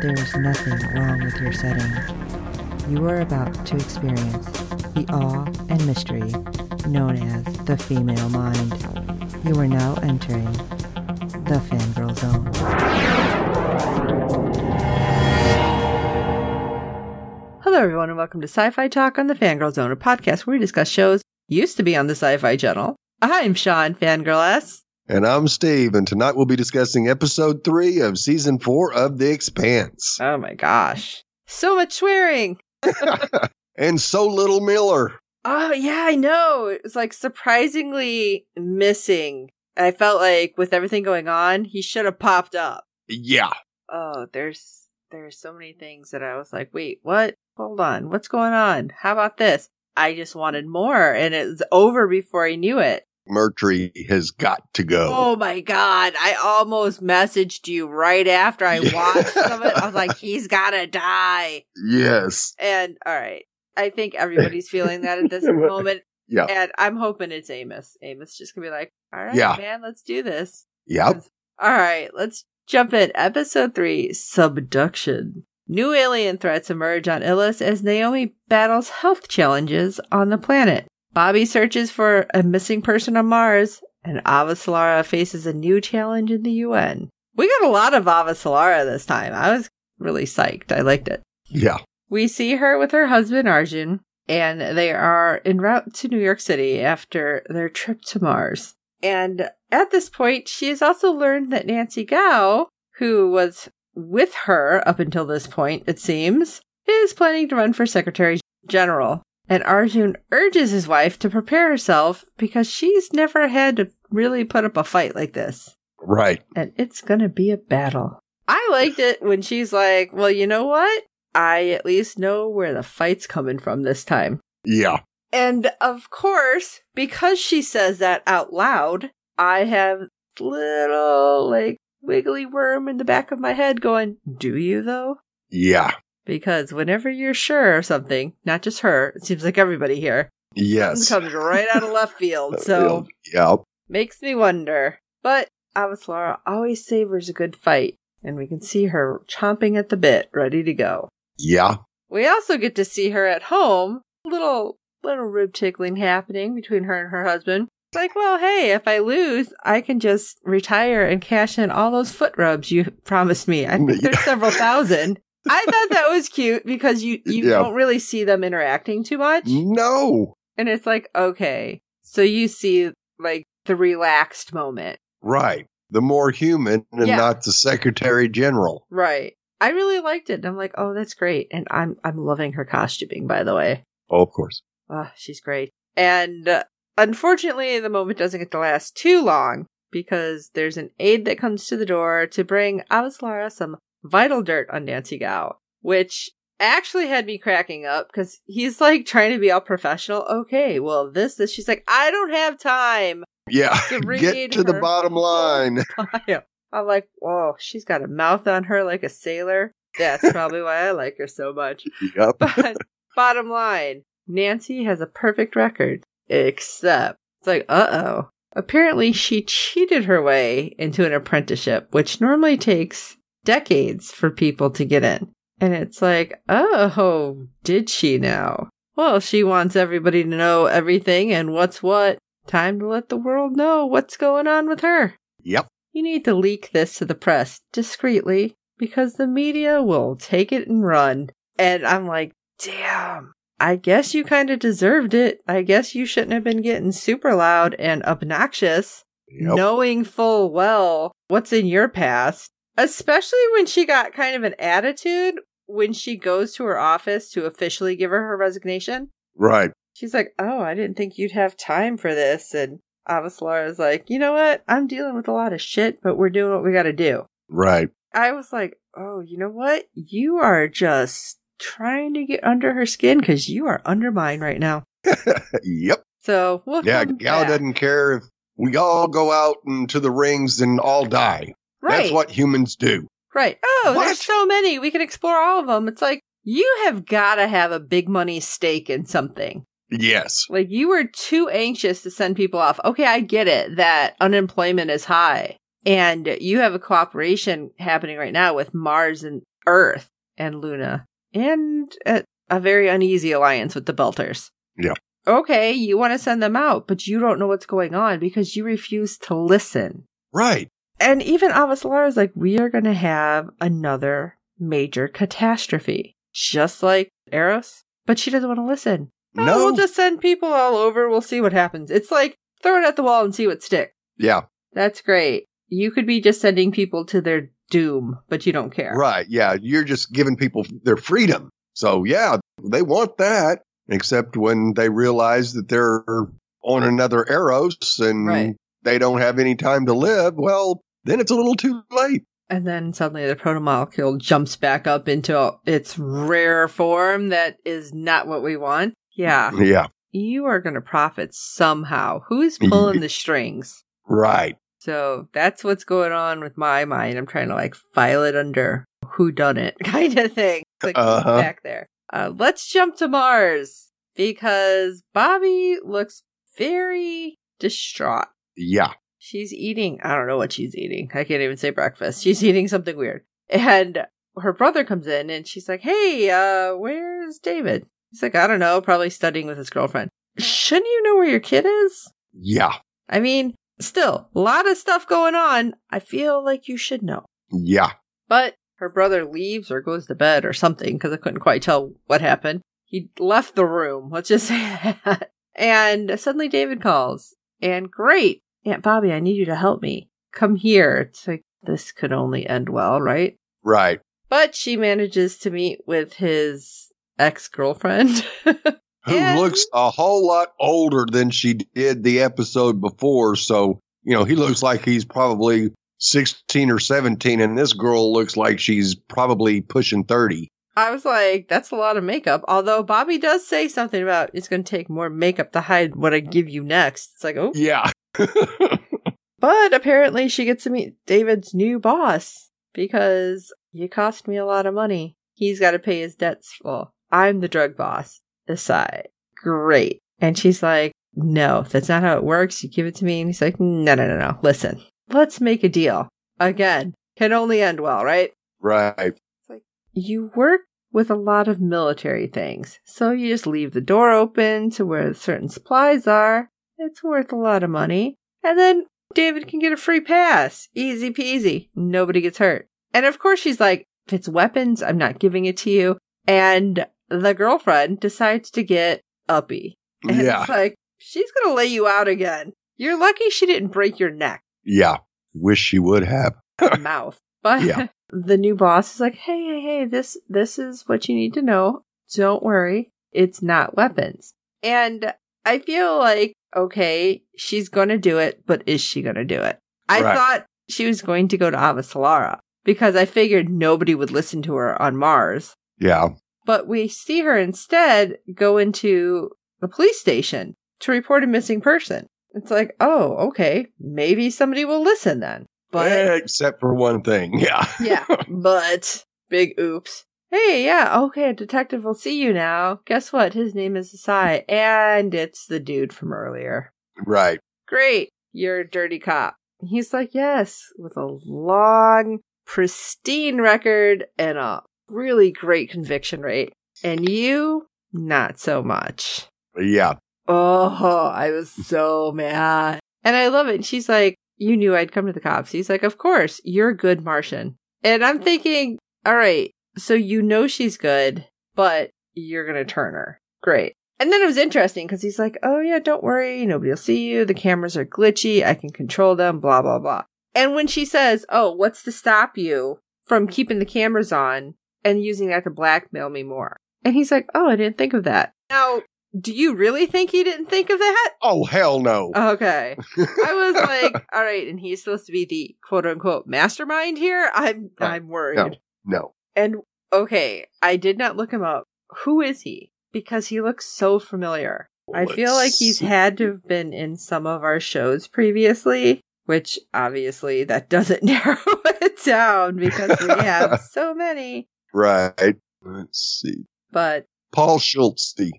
there is nothing wrong with your setting. You are about to experience the awe and mystery known as the female mind. You are now entering the fangirl zone. Hello, everyone, and welcome to Sci Fi Talk on the Fangirl Zone, a podcast where we discuss shows used to be on the Sci Fi Channel. I'm Sean, Fangirl S. And I'm Steve, and tonight we'll be discussing episode three of season four of The Expanse. Oh my gosh. So much swearing. and so little Miller. Oh, yeah, I know. It was like surprisingly missing. I felt like with everything going on, he should have popped up. Yeah. Oh, there's there's so many things that I was like, wait, what? Hold on. What's going on? How about this? I just wanted more and it was over before I knew it. Murtry has got to go. Oh my god. I almost messaged you right after I watched some of it. I was like, he's gotta die. Yes. And all right. I think everybody's feeling that at this moment. Yeah. And I'm hoping it's Amos. Amos just gonna be like, all right, Yeah. man, let's do this. Yep. All right, let's jump in. Episode 3 Subduction. New alien threats emerge on Ilus as Naomi battles health challenges on the planet. Bobby searches for a missing person on Mars, and Avasarala faces a new challenge in the UN. We got a lot of Avasarala this time. I was really psyched. I liked it. Yeah. We see her with her husband Arjun, and they are en route to New York City after their trip to Mars. And at this point, she has also learned that Nancy Gao, who was with her up until this point, it seems, is planning to run for Secretary General. And Arjun urges his wife to prepare herself because she's never had to really put up a fight like this. Right. And it's gonna be a battle. I liked it when she's like, well, you know what? I at least know where the fight's coming from this time. Yeah. And of course, because she says that out loud, I have little like wiggly worm in the back of my head going, Do you though? Yeah. Because whenever you're sure of something, not just her, it seems like everybody here, Yes. comes right out of left field. So Yep. makes me wonder. But Avasarala always savors a good fight, and we can see her chomping at the bit, ready to go. Yeah. We also get to see her at home. Little little rib tickling happening between her and her husband. It's like, well, hey, if I lose, I can just retire and cash in all those foot rubs you promised me. I think there's several thousand. I thought that was cute because you you Yeah. don't really see them interacting too much. No. And it's like, okay. So you see like the relaxed moment. Right. The more human and Yeah. not the Secretary General. Right. I really liked it. I'm like, oh, that's great. And I'm I'm loving her costuming, by the way. Oh, of course. Oh, she's great. And uh, unfortunately, the moment doesn't get to last too long because there's an aide that comes to the door to bring Avasarala some vital dirt on Nancy Gao, which actually had me cracking up because he's like trying to be all professional. Okay, well, this, this. She's like, I don't have time. Yeah. To read Get to the bottom line. pile. I'm like, whoa, she's got a mouth on her like a sailor. That's probably why I like her so much. Yep. But bottom line, Nancy has a perfect record, except it's like, uh oh. Apparently, she cheated her way into an apprenticeship, which normally takes decades for people to get in. And it's like, oh, did she now? Well, she wants everybody to know everything and what's what. Time to let the world know what's going on with her. Yep. You need to leak this to the press discreetly because the media will take it and run. And I'm like, damn, I guess you kind of deserved it. I guess you shouldn't have been getting super loud and obnoxious, Yep. knowing full well what's in your past, especially when she got kind of an attitude when she goes to her office to officially give her her resignation. Right. She's like, "Oh, I didn't think you'd have time for this." And Avasarala is like, "You know what? I'm dealing with a lot of shit, but we're doing what we got to do." Right. I was like, "Oh, you know what? You are just trying to get under her skin because you are under mine right now. yep. So we'll Yeah, Gal back. doesn't care if we all go out into the rings and all die. Right. That's what humans do. Right. Oh, What? there's so many. We can explore all of them. It's like you have got to have a big money stake in something. Yes. Like you were too anxious to send people off. Okay, I get it that unemployment is high and you have a cooperation happening right now with Mars and Earth and Luna and a, a very uneasy alliance with the Belters. Yeah. Okay, you want to send them out, but you don't know what's going on because you refuse to listen. Right. And even Avasarala is like, we are going to have another major catastrophe, just like Eros. But she doesn't want to listen. Oh, No. we'll just send people all over. We'll see what happens. It's like throw it at the wall and see what sticks. Yeah. That's great. You could be just sending people to their doom, but you don't care. Right. Yeah. You're just giving people their freedom. So, yeah, they want that, except when they realize that they're on another Eros and Right. they don't have any time to live. Well, then it's a little too late. And then suddenly the protomolecule jumps back up into its rare form that is not what we want. Yeah. Yeah. You are going to profit somehow. Who's pulling the strings? Right. So that's what's going on with my mind. I'm trying to like file it under who done it kind of thing. Like Uh-huh. back there. Uh, let's jump to Mars because Bobby looks very distraught. Yeah. She's eating, I don't know what she's eating. I can't even say breakfast. She's eating something weird. And her brother comes in and she's like, Hey, uh, where's David? He's like, I don't know, probably studying with his girlfriend. Shouldn't you know where your kid is? Yeah. I mean, still, a lot of stuff going on. I feel like you should know. Yeah. But her brother leaves or goes to bed or something because I couldn't quite tell what happened. He left the room. Let's just say that. And suddenly David calls. And great, Aunt Bobby, I need you to help me. Come here. It's like, this could only end well, right? Right. But she manages to meet with his ex girlfriend. Who And- looks a whole lot older than she did the episode before. So, you know, he looks like he's probably 16 or 17, and this girl looks like she's probably pushing 30. I was like, that's a lot of makeup. Although Bobby does say something about it's going to take more makeup to hide what I give you next. It's like, oh. Yeah. But apparently she gets to meet David's new boss because you cost me a lot of money. He's got to pay his debts full. I'm the drug boss. Aside. Great. And she's like, no, that's not how it works. You give it to me. And he's like, no, no, no, no. Listen, let's make a deal. Again, can only end well, right? right. It's like, you work with a lot of military things, so you just leave the door open to where certain supplies are. It's worth a lot of money. And then David can get a free pass. Easy peasy. Nobody gets hurt. And of course, she's like, if it's weapons, I'm not giving it to you. And the girlfriend decides to get uppy. And Yeah. it's like, she's going to lay you out again. You're lucky she didn't break your neck Yeah. Wish she would have. mouth. But Yeah. the new boss is like, "Hey, hey, hey, this this is what you need to know. Don't worry. It's not weapons." And I feel like, okay, she's going to do it, but is she going to do it? I Right. thought she was going to go to Avasarala because I figured nobody would listen to her on Mars. Yeah. But we see her instead go into the police station to report a missing person. It's like, oh, okay, maybe somebody will listen then. But Except for one thing. Yeah. yeah, but big oops. Hey, yeah, okay, a detective will see you now. Guess what? His name is Asai, and it's the dude from earlier. Right. Great, you're a dirty cop. He's like, yes, with a long, pristine record and a really great conviction rate. And you, not so much. Yeah. Oh, I was so mad. And I love it. And she's like, You knew I'd come to the cops. He's like, Of course, you're a good Martian. And I'm thinking, All right, so you know she's good, but you're going to turn her. Great. And then it was interesting because he's like, Oh, yeah, don't worry. Nobody will see you. The cameras are glitchy. I can control them, blah, blah, blah. And when she says, Oh, what's to stop you from keeping the cameras on and using that to blackmail me more? And he's like, Oh, I didn't think of that. Now, do you really think he didn't think of that? Oh, hell no. Okay. I was like, all right, and he's supposed to be the quote unquote mastermind here. I'm. I'm worried. no. And Okay, I did not look him up. Who is he? Because he looks so familiar. I feel like he's had to have been in some of our shows previously, which obviously that doesn't narrow it down because we have so many. Right. Let's see. But Paul Schulze.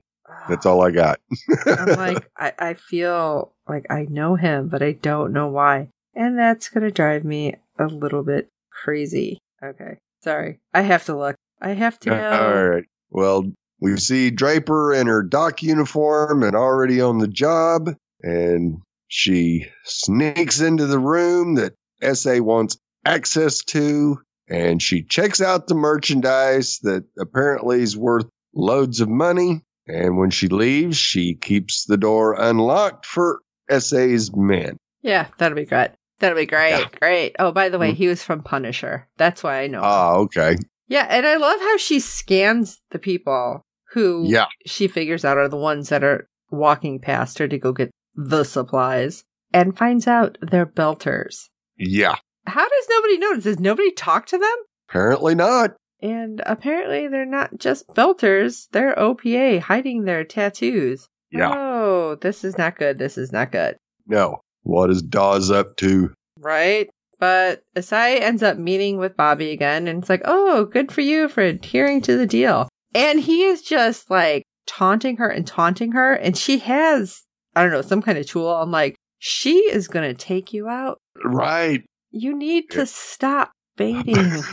That's all I got. I'm like, I, I feel like I know him, but I don't know why. And that's going to drive me a little bit crazy. Okay. Sorry. I have to look. I have to uh, know. All right. Well, we see Draper in her dock uniform and already on the job, and she sneaks into the room that SA wants access to, and she checks out the merchandise that apparently is worth loads of money. And when she leaves, she keeps the door unlocked for SA's men. Yeah, that'll be great. That'll be great. Yeah. Great. Oh, by the way, Mhm. he was from Punisher. That's why I know. him. Ah, okay. yeah, and I love how she scans the people who Yeah. she figures out are the ones that are walking past her to go get the supplies and finds out they're belters. Yeah. How does nobody notice? Does nobody talk to them? Apparently not. And apparently they're not just belters, they're OPA hiding their tattoos. Yeah. Oh, this is not good. This is not good. No. What is Dawes up to? Right? But Asai ends up meeting with Bobby again, and it's like, oh, good for you for adhering to the deal. And he is just like taunting her and taunting her, and she has, I don't know, some kind of tool. I'm like, she is going to take you out. Right. You need to stop baiting.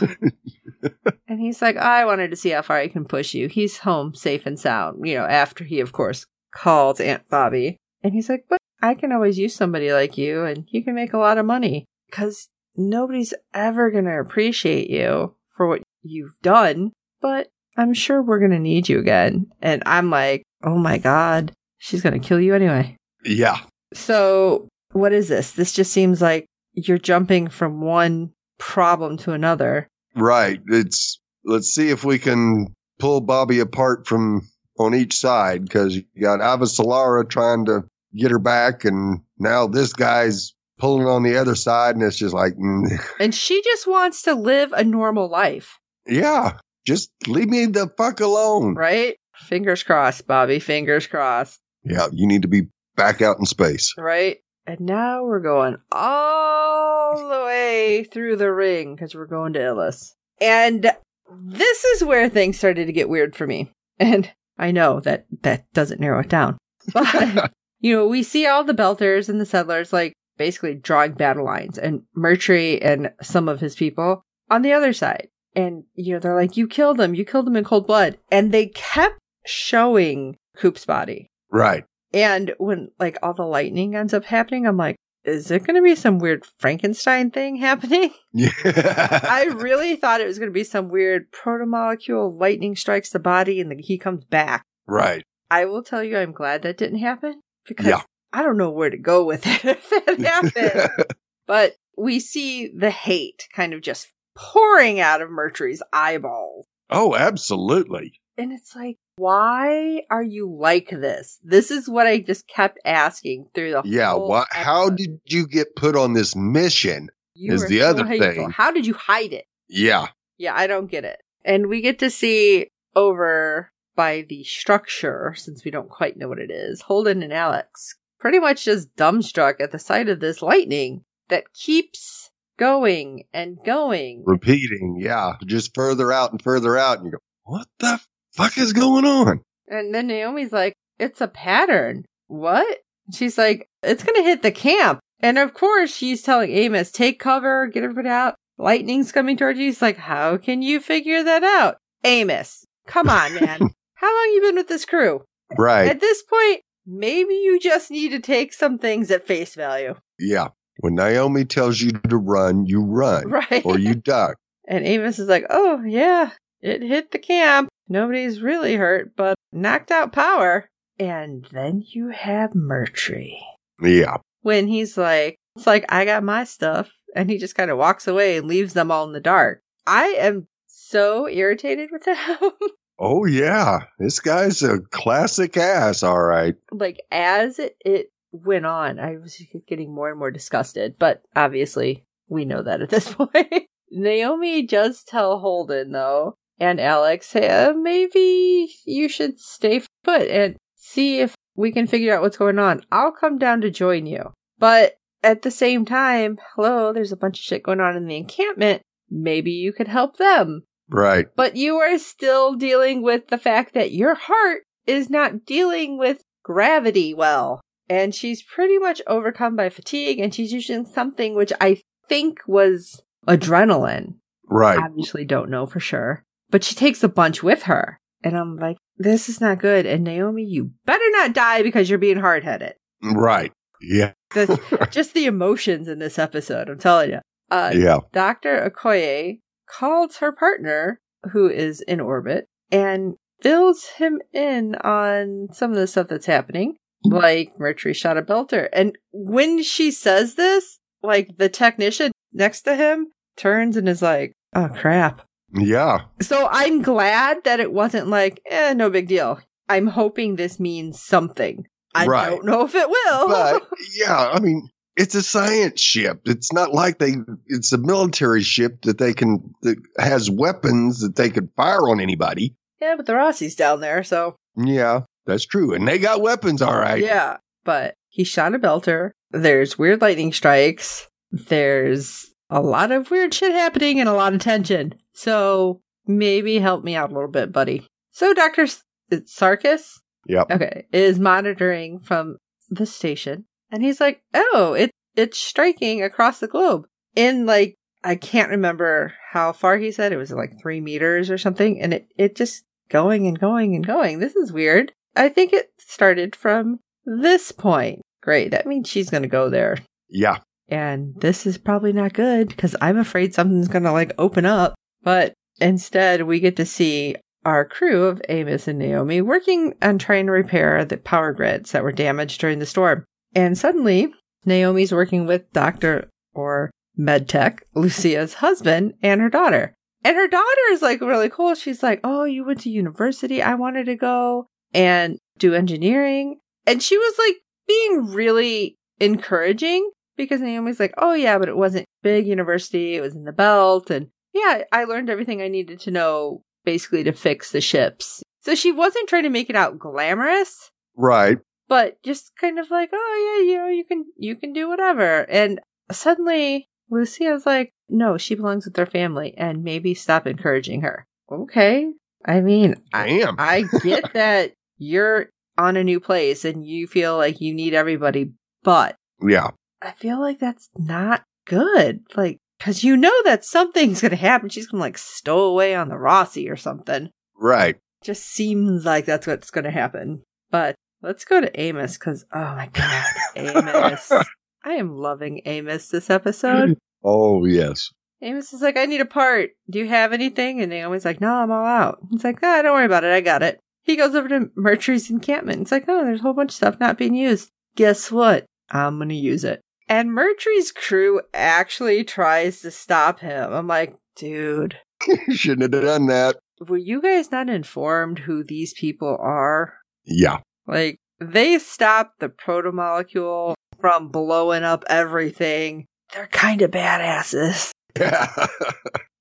and he's like, I wanted to see how far I can push you. He's home safe and sound, you know, after he, of course, calls Aunt Bobby. And he's like, but I can always use somebody like you and you can make a lot of money because nobody's ever going to appreciate you for what you've done, but I'm sure we're going to need you again. And I'm like, oh my God, she's going to kill you anyway. yeah. So, what is this? This just seems like you're jumping from one problem to another. Right. It's let's see if we can pull Bobby apart from on each side because you got Avasarala trying to get her back, and now this guy's pulling on the other side, and it's just like, mm, And she just wants to live a normal life, yeah, just leave me the fuck alone. right? Fingers crossed, Bobby. Fingers crossed, Yeah, you need to be back out in space. right? And now we're going all the way through the ring because we're going to Ilus. And this is where things started to get weird for me. And I know that that doesn't narrow it down. But, you know, we see all the Belters and the settlers like basically drawing battle lines and Murtry and some of his people on the other side. And, you know, they're like, you killed them, You killed them in cold blood. And they kept showing Coop's body. Right. And when like all the lightning ends up happening, I'm like, is it going to be some weird Frankenstein thing happening? Yeah. I really thought it was going to be some weird protomolecule lightning strikes the body and then he comes back. right. I will tell you, I'm glad that didn't happen because Yeah. I don't know where to go with it if that happened. but we see the hate kind of just pouring out of Murtry's eyeballs. oh, absolutely. And it's like, why are you like this? This is what I just kept asking through the Yeah. whole Why, how did you get put on this mission? You is the so other hateful. thing. How did you hide it? Yeah. Yeah, I don't get it. And we get to see over by the structure, since we don't quite know what it is, Holden and Alex pretty much just dumbstruck at the sight of this lightning that keeps going and going. Repeating. Yeah. Just further out and further out. And you go, what the fuck is going on? And then Naomi's like, it's a pattern. What? She's like, it's going to hit the camp. And of course, she's telling Amos, take cover, get everybody out. Lightning's coming towards you. He's like, how can you figure that out? Amos, come on, man. how long you been with this crew? Right. At this point, maybe you just need to take some things at face value. Yeah. When Naomi tells you to run, you run Right. or you duck. and Amos is like, oh, yeah, it hit the camp. Nobody's really hurt, but knocked out power. And then you have Murtry. Yeah. when he's like, it's like, I got my stuff. And he just kind of walks away and leaves them all in the dark. I am so irritated with him. Oh, yeah. This guy's a classic ass. All right. like, as it, went on, I was getting more and more disgusted. But obviously, we know that at this point. Naomi does tell Holden, though, and Alex, uh, maybe you should stay put and see if we can figure out what's going on. I'll come down to join you. But at the same time, hello, there's a bunch of shit going on in the encampment. Maybe you could help them. Right. But you are still dealing with the fact that your heart is not dealing with gravity well. And she's pretty much overcome by fatigue and she's using something which I think was adrenaline. Right. Obviously don't know for sure. But she takes a bunch with her. And I'm like, this is not good. And Naomi, you better not die because you're being hard headed. Right. Yeah. The, just the emotions in this episode, I'm telling you. Uh, Yeah. Dr. Okoye calls her partner, who is in orbit, and fills him in on some of the stuff that's happening, like Murtry shot a belter. And when she says this, like the technician next to him turns and is like, oh crap. Yeah. So I'm glad that it wasn't like, eh, no big deal. I'm hoping this means something. I Right. don't know if it will. But yeah, I mean, it's a science ship. It's not like they. It's a military ship that they can that has weapons that they could fire on anybody. yeah, but the Roci's down there, so Yeah, that's true, and they got weapons, all right. Yeah, but he shot a belter. There's weird lightning strikes. There's a lot of weird shit happening and a lot of tension. So maybe help me out a little bit, buddy. So Dr. S- Sarkis, Yep. okay, is monitoring from the station and he's like, "Oh, it it's striking across the globe." In like I can't remember how far he said it was like 3 meters or something and it it just going and going and going. This is weird. I think it started from this point. Great. That means she's going to go there. Yeah. And this is probably not good because I'm afraid something's going to like open up. But instead, we get to see our crew of Amos and Naomi working on trying to repair the power grids that were damaged during the storm. And suddenly, Naomi's working with Dr. or MedTech, Lucia's husband, and her daughter. And her daughter is like really cool. She's like, Oh, you went to university. I wanted to go and do engineering. And she was like being really encouraging because Naomi's like, Oh, yeah, but it wasn't big university. It was in the belt. And yeah, I learned everything I needed to know basically to fix the ships. So she wasn't trying to make it out glamorous, Right. But just kind of like, oh yeah, you know, you can you can do whatever. And suddenly Lucia's like, no, she belongs with her family, and maybe stop encouraging her. Okay, I mean, I, Damn. I get that you're on a new place and you feel like you need everybody, but yeah. I feel like that's not good. Like, cause you know that something's gonna happen. She's gonna like stow away on the Roci or something Right. just seems like that's what's going to happen. But let's go to Amos because, oh my God, Amos. I am loving Amos this episode. Oh yes. Amos is like, I need a part. Do you have anything? And Naomi's like, no, I'm all out. He's like, ah, don't worry about it. I got it. He goes over to Murtry's encampment. It's like, oh, there's a whole bunch of stuff not being used. Guess what? I'm going to use it. And Murtry's crew actually tries to stop him. I'm like, dude, Shouldn't have done that. were you guys not informed who these people are? Yeah. Like, they stopped the protomolecule from blowing up everything. They're kind of badasses.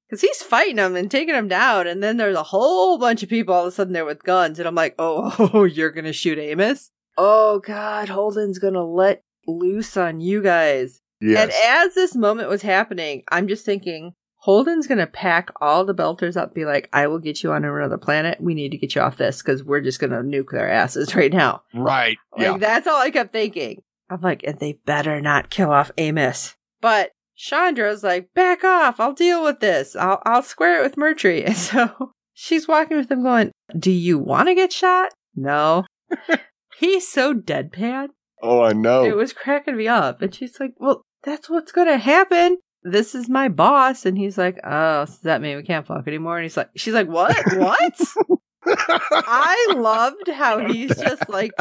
Because he's fighting them and taking them down, and then there's a whole bunch of people all of a sudden there with guns, and I'm like, oh, you're gonna shoot Amos? Oh god, Holden's gonna let loose on you guys. Yes. And as this moment was happening, I'm just thinking, Holden's gonna pack all the belters up, be like, I will get you on another planet. We need to get you off this because we're just gonna nuke their asses right now. right. Like Yeah. that's all I kept thinking. I'm like, and they better not kill off Amos. But Chandra's like, back off. I'll deal with this. I'll I'll square it with Murtry. And so she's walking with him, going, "Do you want to get shot? No." He's so deadpan. Oh, I know. It was cracking me up. And she's like, "Well, that's what's gonna happen." This is my boss, and he's like, "Oh, so that mean we can't fuck anymore?" And he's like, "She's like, what? What?" I loved how he's just like,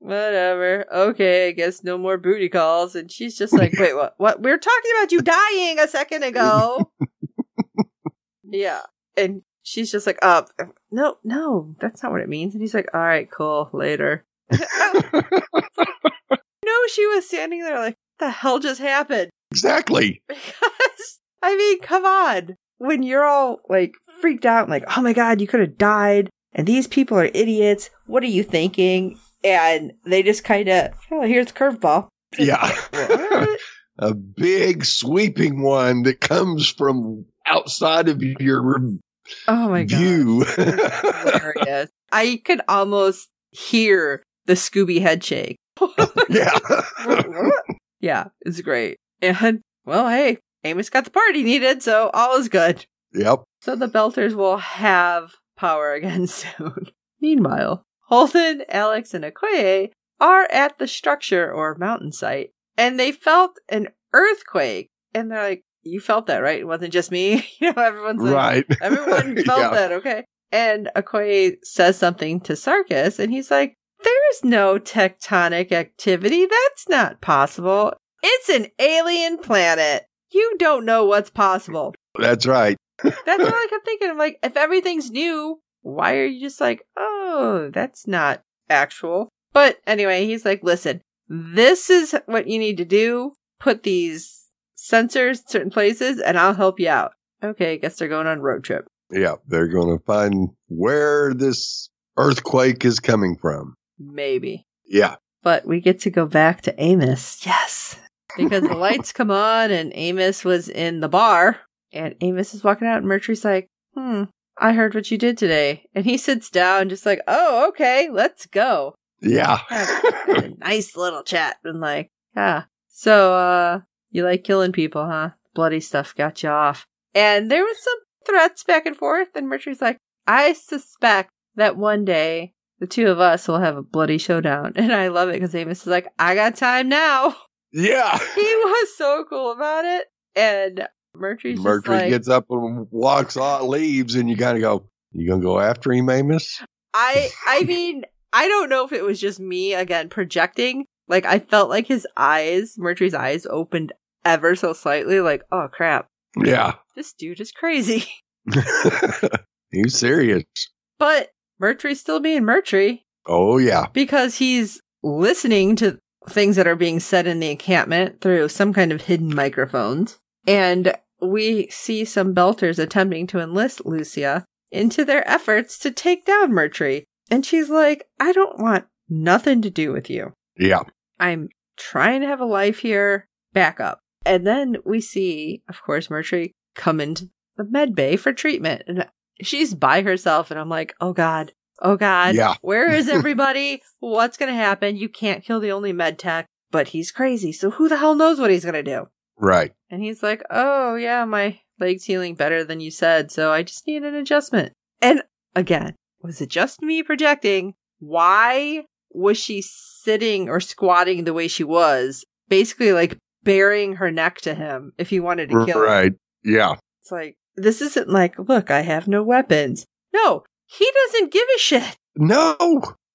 whatever. Okay, I guess no more booty calls. And she's just like, wait, what? What? We were talking about you dying a second ago. yeah. And she's just like, uh, no, no, that's not what it means. And he's like, all right, cool, later. no, she was standing there like, the hell just happened? Exactly. Because, I mean, come on. When you're all like freaked out, like, oh my god, you could have died, and these people are idiots. What are you thinking? And they just kind of, oh, here's the curveball. Yeah. A big sweeping one that comes from outside of your Oh my god. view. Hilarious. I could almost hear the Scooby head shake. yeah. yeah, it's great. And well, hey, Amos got the part he needed, so all is good. yep. So the Belters will have power again soon. Meanwhile, Holden, Alex, and Okoye are at the structure or mountain site, and they felt an earthquake. And they're like, "You felt that, right? It wasn't just me." you know, everyone's like, Right. Everyone felt Yeah. that, okay? And Okoye says something to Sarkis, and he's like, There's no tectonic activity. That's not possible. It's an alien planet. You don't know what's possible. That's right. That's all I kept thinking. I'm like, if everything's new, why are you just like, oh, that's not actual? But anyway, he's like, listen, this is what you need to do. Put these sensors in certain places, and I'll help you out. Okay, I guess they're going on a road trip. Yeah. They're going to find where this earthquake is coming from. Maybe. Yeah. But we get to go back to Amos. Yes. Because the lights come on and Amos was in the bar and Amos is walking out and Murtry's like, hmm, I heard what you did today. And he sits down just like, oh, okay, let's go. Yeah. Nice little chat and like, yeah. So, uh, you like killing people, huh? Bloody stuff got you off. And there was some threats back and forth and Murtry's like, I suspect that one day the two of us will have a bloody showdown. And I love it because Amos is like, I got time now. Yeah. He was so cool about it. And Murtry's just Murtry like, gets up and walks off, leaves, and you kind of go, You going to go after him, Amos? I I mean, I don't know if it was just me again projecting. Like I felt like his eyes, Murtry's eyes opened ever so slightly, like, oh crap, Yeah. this dude is crazy. He's serious. But Murtry's still being Murtry Oh, yeah. because he's listening to things that are being said in the encampment through some kind of hidden microphones. And we see some belters attempting to enlist Lucia into their efforts to take down Murtry. And she's like, I don't want nothing to do with you. Yeah. I'm trying to have a life here. Back up. And then we see, of course, Murtry come into the med bay for treatment. And she's by herself. And I'm like, oh God. Oh God. Yeah. Where is everybody? What's going to happen? You can't kill the only med tech, but he's crazy. So who the hell knows what he's going to do? Right. And he's like, oh, yeah, my leg's healing better than you said. So I just need an adjustment. And again, was it just me projecting? Why was she sitting or squatting the way she was? Basically, like burying her neck to him if he wanted to kill her. Right. Yeah. It's like, this isn't like, look, I have no weapons. No, he doesn't give a shit. No.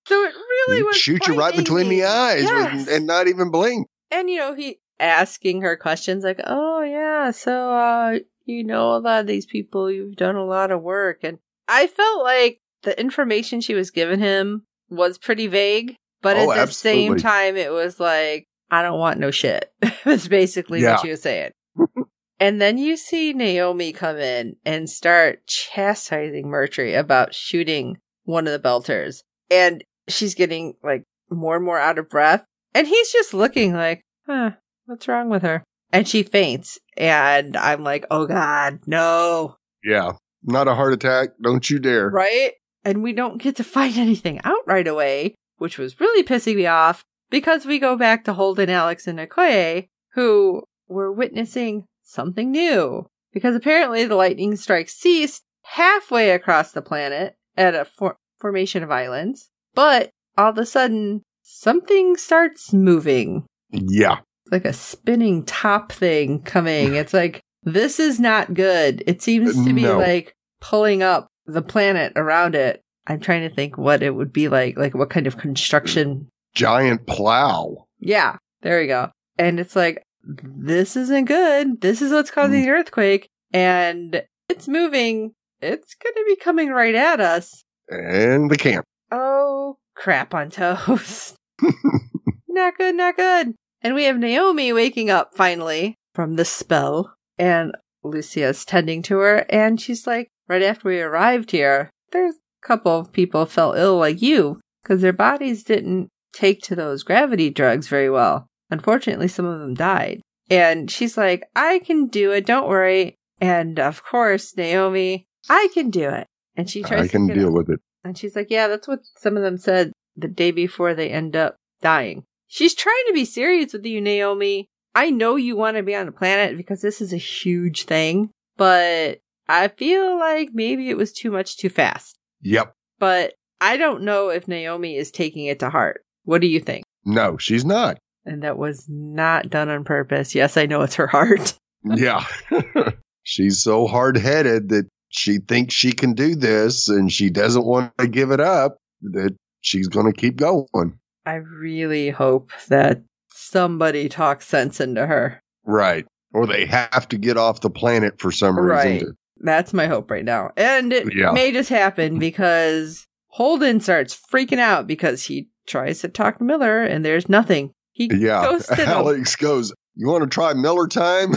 So it really was Shoot you right between me. the eyes Yes. and, and not even blink. and you know he asking her questions like oh yeah so uh you know a lot of these people you've done a lot of work and i felt like the information she was giving him was pretty vague but Oh, at the same time it was like i don't want no shit that's basically Yeah. what she was saying and then you see naomi come in and start chastising murtry about shooting one of the belters and she's getting like more and more out of breath and he's just looking like huh what's wrong with her and she faints and i'm like oh god no Yeah. Not a heart attack. Don't you dare. right and we don't get to find anything out right away which was really pissing me off because we go back to holden alex and okoye who were witnessing something new because apparently the lightning strike ceased halfway across the planet at a for- formation of islands but all of a sudden something starts moving Yeah. like a spinning top thing coming. It's like, this is not good. It seems to be No. like pulling up the planet around it. I'm trying to think what it would be like, like what kind of construction. Giant plow. Yeah, there we go. And it's like, this isn't good. This is what's causing the mm. earthquake. And it's moving. It's going to be coming right at us. And the camp. Oh, crap on toast. not good, not good. And we have Naomi waking up finally from the spell, and Lucia's tending to her, and she's like, right after we arrived here, there's a couple of people fell ill like you because their bodies didn't take to those gravity drugs very well. Unfortunately, some of them died. And she's like, I can do it. Don't worry. And of course, Naomi, I can do it. And she tries I can to deal with it. And she's like, Yeah, that's what some of them said the day before they end up dying. She's trying to be serious with you, Naomi. I know you want to be on the planet because this is a huge thing, but I feel like maybe it was too much too fast. Yep. But I don't know if Naomi is taking it to heart. What do you think? No, she's not. And that was not done on purpose. Yes, I know it's her heart. Yeah. she's so hard headed that she thinks she can do this and she doesn't want to give it up that she's going to keep going. I really hope that somebody talks sense into her. Right. Or they have to get off the planet for some Right. reason. to- That's my hope right now. And it Yeah. may just happen because Holden starts freaking out because he tries to talk to Miller and there's nothing. He Yeah. ghosted him. Alex goes, You want to try Miller time?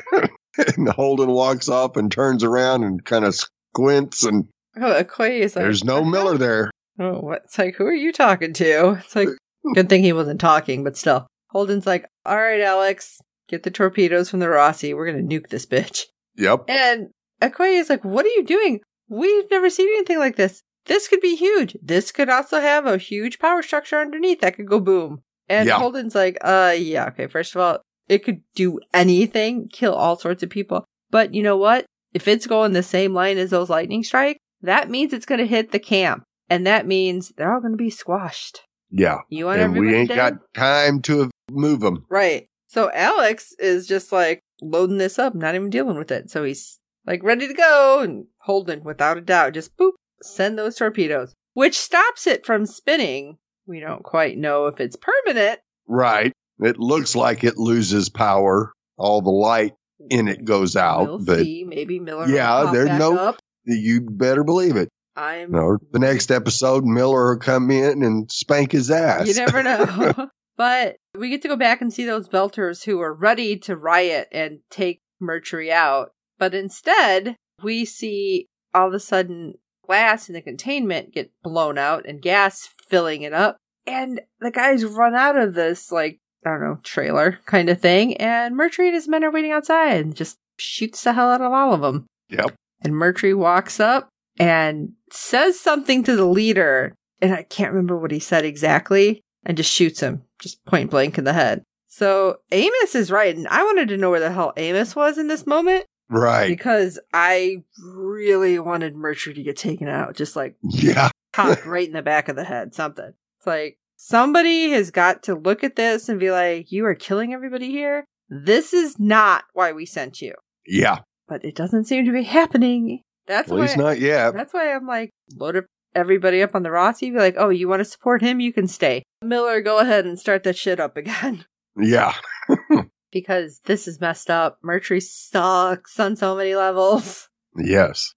and Holden walks off and turns around and kind of squints, and Oh, Okoye is like, there's no Miller there. Oh, what? It's like, who are you talking to? It's like, good thing he wasn't talking, but still. Holden's like, all right, Alex, get the torpedoes from the Roci. We're going to nuke this bitch. Yep. And Okoye is like, what are you doing? We've never seen anything like this. This could be huge. This could also have a huge power structure underneath that could go boom. And Yeah. Holden's like, uh, yeah, okay. First of all, it could do anything, kill all sorts of people. But you know what? If it's going the same line as those lightning strikes, that means it's going to hit the camp. And that means they're all going to be squashed. Yeah. You want And we ain't dead? got time to move them. Right. So Alex is just like loading this up, not even dealing with it. So he's like ready to go and Holden, without a doubt, just boop, send those torpedoes, which stops it from spinning. We don't quite know if it's permanent. Right. It looks like it loses power. All the light in it goes out, we'll but see. Maybe Miller. will Yeah, there's no- Up. you better believe it. I'm. No, the next episode, Miller will come in and spank his ass. You never know. but we get to go back and see those Belters who are ready to riot and take Murtry out. But instead, we see all of a sudden glass in the containment get blown out and gas filling it up. And the guys run out of this, like, I don't know, trailer kind of thing. And Murtry and his men are waiting outside and just shoots the hell out of all of them. Yep. And Murtry walks up and says something to the leader. And I can't remember what he said exactly and just shoots him, just point blank in the head. So Amos is right. And I wanted to know where the hell Amos was in this moment Right. because I really wanted Murtry to get taken out, just like Yeah. popped right in the back of the head, something. It's like somebody has got to look at this and be like, you are killing everybody here. This is not why we sent you. Yeah. But it doesn't seem to be happening. That's At why least not yet. that's why I'm like, load everybody up on the Roci. Be like, oh, you want to support him? You can stay. Miller, go ahead and start that shit up again. Yeah. Because this is messed up. Murtry sucks on so many levels. Yes.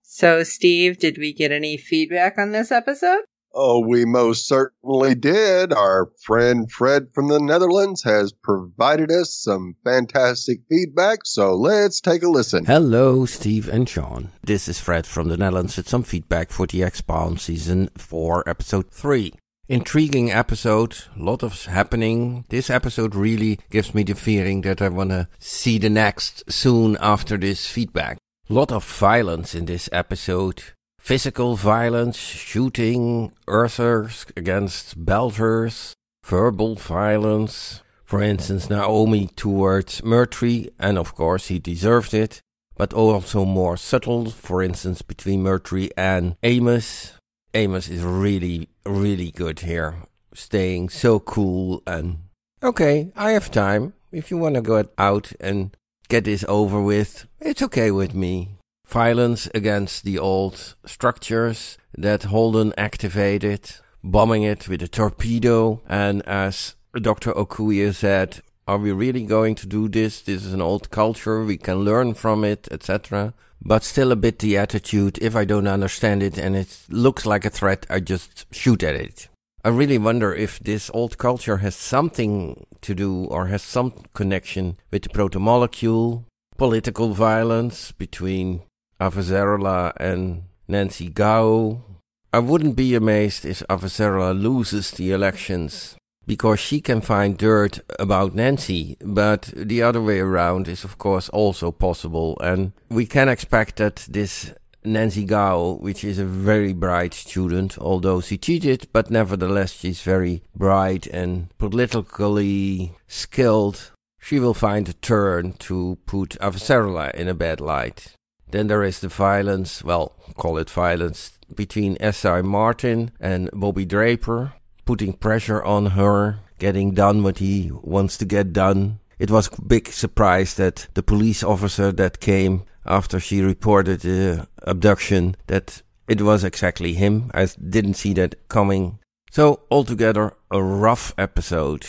So, Steve, did we get any feedback on this episode? Oh, we most certainly did. Our friend Fred from the Netherlands has provided us some fantastic feedback, so let's take a listen. Hello, Steve and Sean. This is Fred from the Netherlands with some feedback for the Expanse Season 4, Episode 3. Intriguing episode, lot of happening. This episode really gives me the feeling that I want to see the next soon after this feedback. Lot of violence in this episode. Physical violence, shooting, earthers against belters, verbal violence. For instance, Naomi towards Murtry, and of course he deserved it but also more subtle, for instance, between Murtry and Amos. Amos is really, really good here, staying so cool and okay, I have time. If you want to go out and get this over with, it's okay with me. Violence against the old structures that Holden activated, bombing it with a torpedo, and as Dr. Okoye said, are we really going to do this? This is an old culture, we can learn from it, etc. But still a bit the attitude, if I don't understand it and it looks like a threat, I just shoot at it. I really wonder if this old culture has something to do or has some connection with the protomolecule, political violence between Avasarala and Nancy Gao. I wouldn't be amazed if Avasarala loses the elections because she can find dirt about Nancy, but the other way around is of course also possible and we can expect that this Nancy Gao, which is a very bright student, although she cheated, but nevertheless she's very bright and politically skilled. She will find a turn to put Avasarala in a bad light. Then there is the violence, well, call it violence, between Esai Martin and Bobby Draper, putting pressure on her, getting done what he wants to get done. It was a big surprise that the police officer that came after she reported the abduction that it was exactly him. I didn't see that coming. So altogether a rough episode.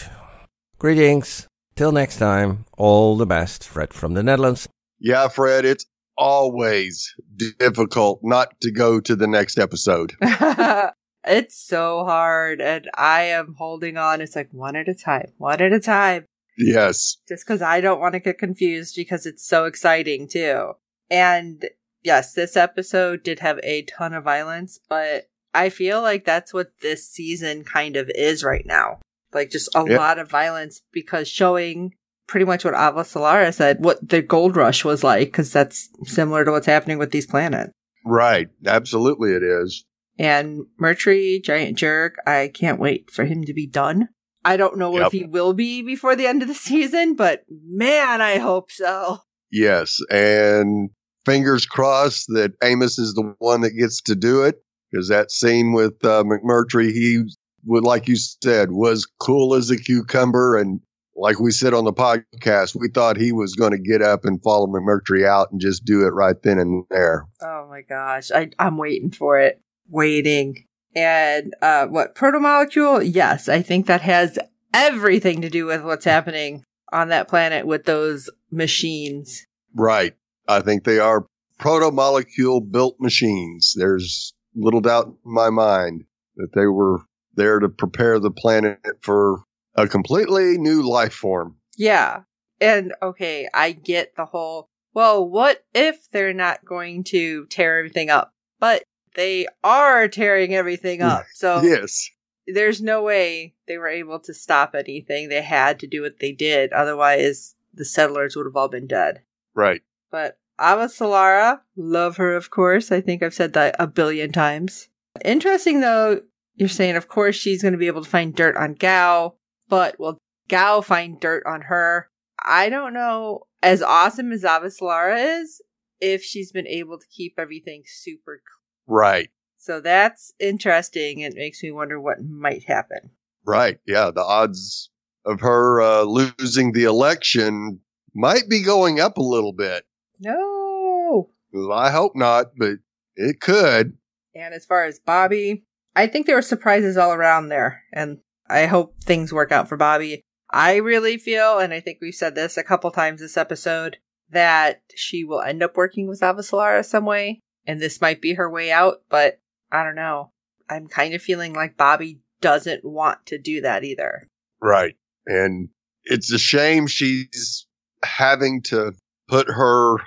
Greetings. Till next time, all the best. Fred from the Netherlands. Yeah, Fred, it's always difficult not to go to the next episode. it's so hard, and I am holding on. It's like one at a time, one at a time. Yes. Just because I don't want to get confused because it's so exciting too. And yes, this episode did have a ton of violence, but I feel like that's what this season kind of is right now. Like just a lot of violence because showing pretty much what Avasarala said, what the gold rush was like, because that's similar to what's happening with these planets. Right. Absolutely, it is. And Murtry, giant jerk, I can't wait for him to be done. I don't know yep. if he will be before the end of the season, but man, I hope so. Yes. And fingers crossed that Amos is the one that gets to do it because that scene with uh, McMurtry, he would, like you said, was cool as a cucumber and like we said on the podcast, we thought he was going to get up and follow McMurtry out and just do it right then and there. Oh my gosh. I, I'm waiting for it. Waiting. And uh, what, proto molecule? Yes, I think that has everything to do with what's happening on that planet with those machines. Right. I think they are proto molecule built machines. There's little doubt in my mind that they were there to prepare the planet for a completely new life form. Yeah. And okay, I get the whole, well, what if they're not going to tear everything up? But they are tearing everything up. So yes. There's no way they were able to stop anything. They had to do what they did. Otherwise, the settlers would have all been dead. Right. But Avasarala, love her, of course. I think I've said that a billion times. Interesting, though, you're saying, of course, she's going to be able to find dirt on Gao. But will Gao find dirt on her? I don't know. As awesome as Avasarala is, if she's been able to keep everything super clean. Right. So that's interesting. It makes me wonder what might happen. Right. Yeah. The odds of her uh, losing the election might be going up a little bit. No. I hope not, but it could. And as far as Bobby, I think there were surprises all around there. And I hope things work out for Bobby. I really feel, and I think we've said this a couple times this episode, that she will end up working with Avasarala some way, and this might be her way out, but I don't know. I'm kind of feeling like Bobby doesn't want to do that either. Right. And it's a shame she's having to put her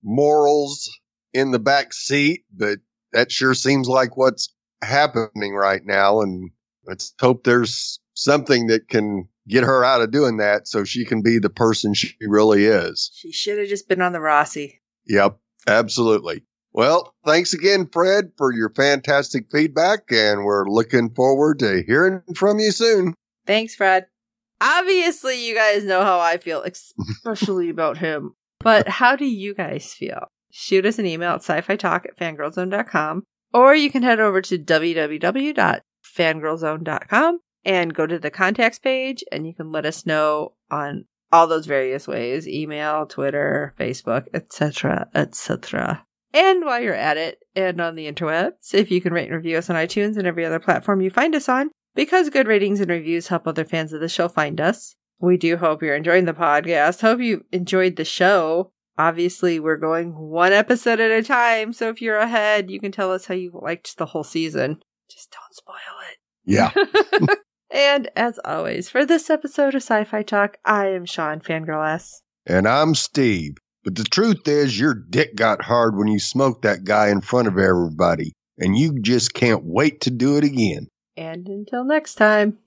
morals in the back seat, but that sure seems like what's happening right now. And let's hope there's something that can get her out of doing that so she can be the person she really is. She should have just been on the Roci. Yep, absolutely. Well, thanks again, Fred, for your fantastic feedback, and we're looking forward to hearing from you soon. Thanks, Fred. Obviously, you guys know how I feel, especially about him. But how do you guys feel? Shoot us an email at sci fi talk at fangirlzone.com, or you can head over to www fangirlzone.com and go to the contacts page and you can let us know on all those various ways email, Twitter, Facebook, etc., etc. And while you're at it and on the interwebs, if you can rate and review us on iTunes and every other platform you find us on, because good ratings and reviews help other fans of the show find us. We do hope you're enjoying the podcast. Hope you enjoyed the show. Obviously, we're going one episode at a time, so if you're ahead, you can tell us how you liked the whole season. Just don't spoil it. Yeah. and as always, for this episode of Sci Fi Talk, I am Sean Fangirl S. And I'm Steve. But the truth is, your dick got hard when you smoked that guy in front of everybody, and you just can't wait to do it again. And until next time.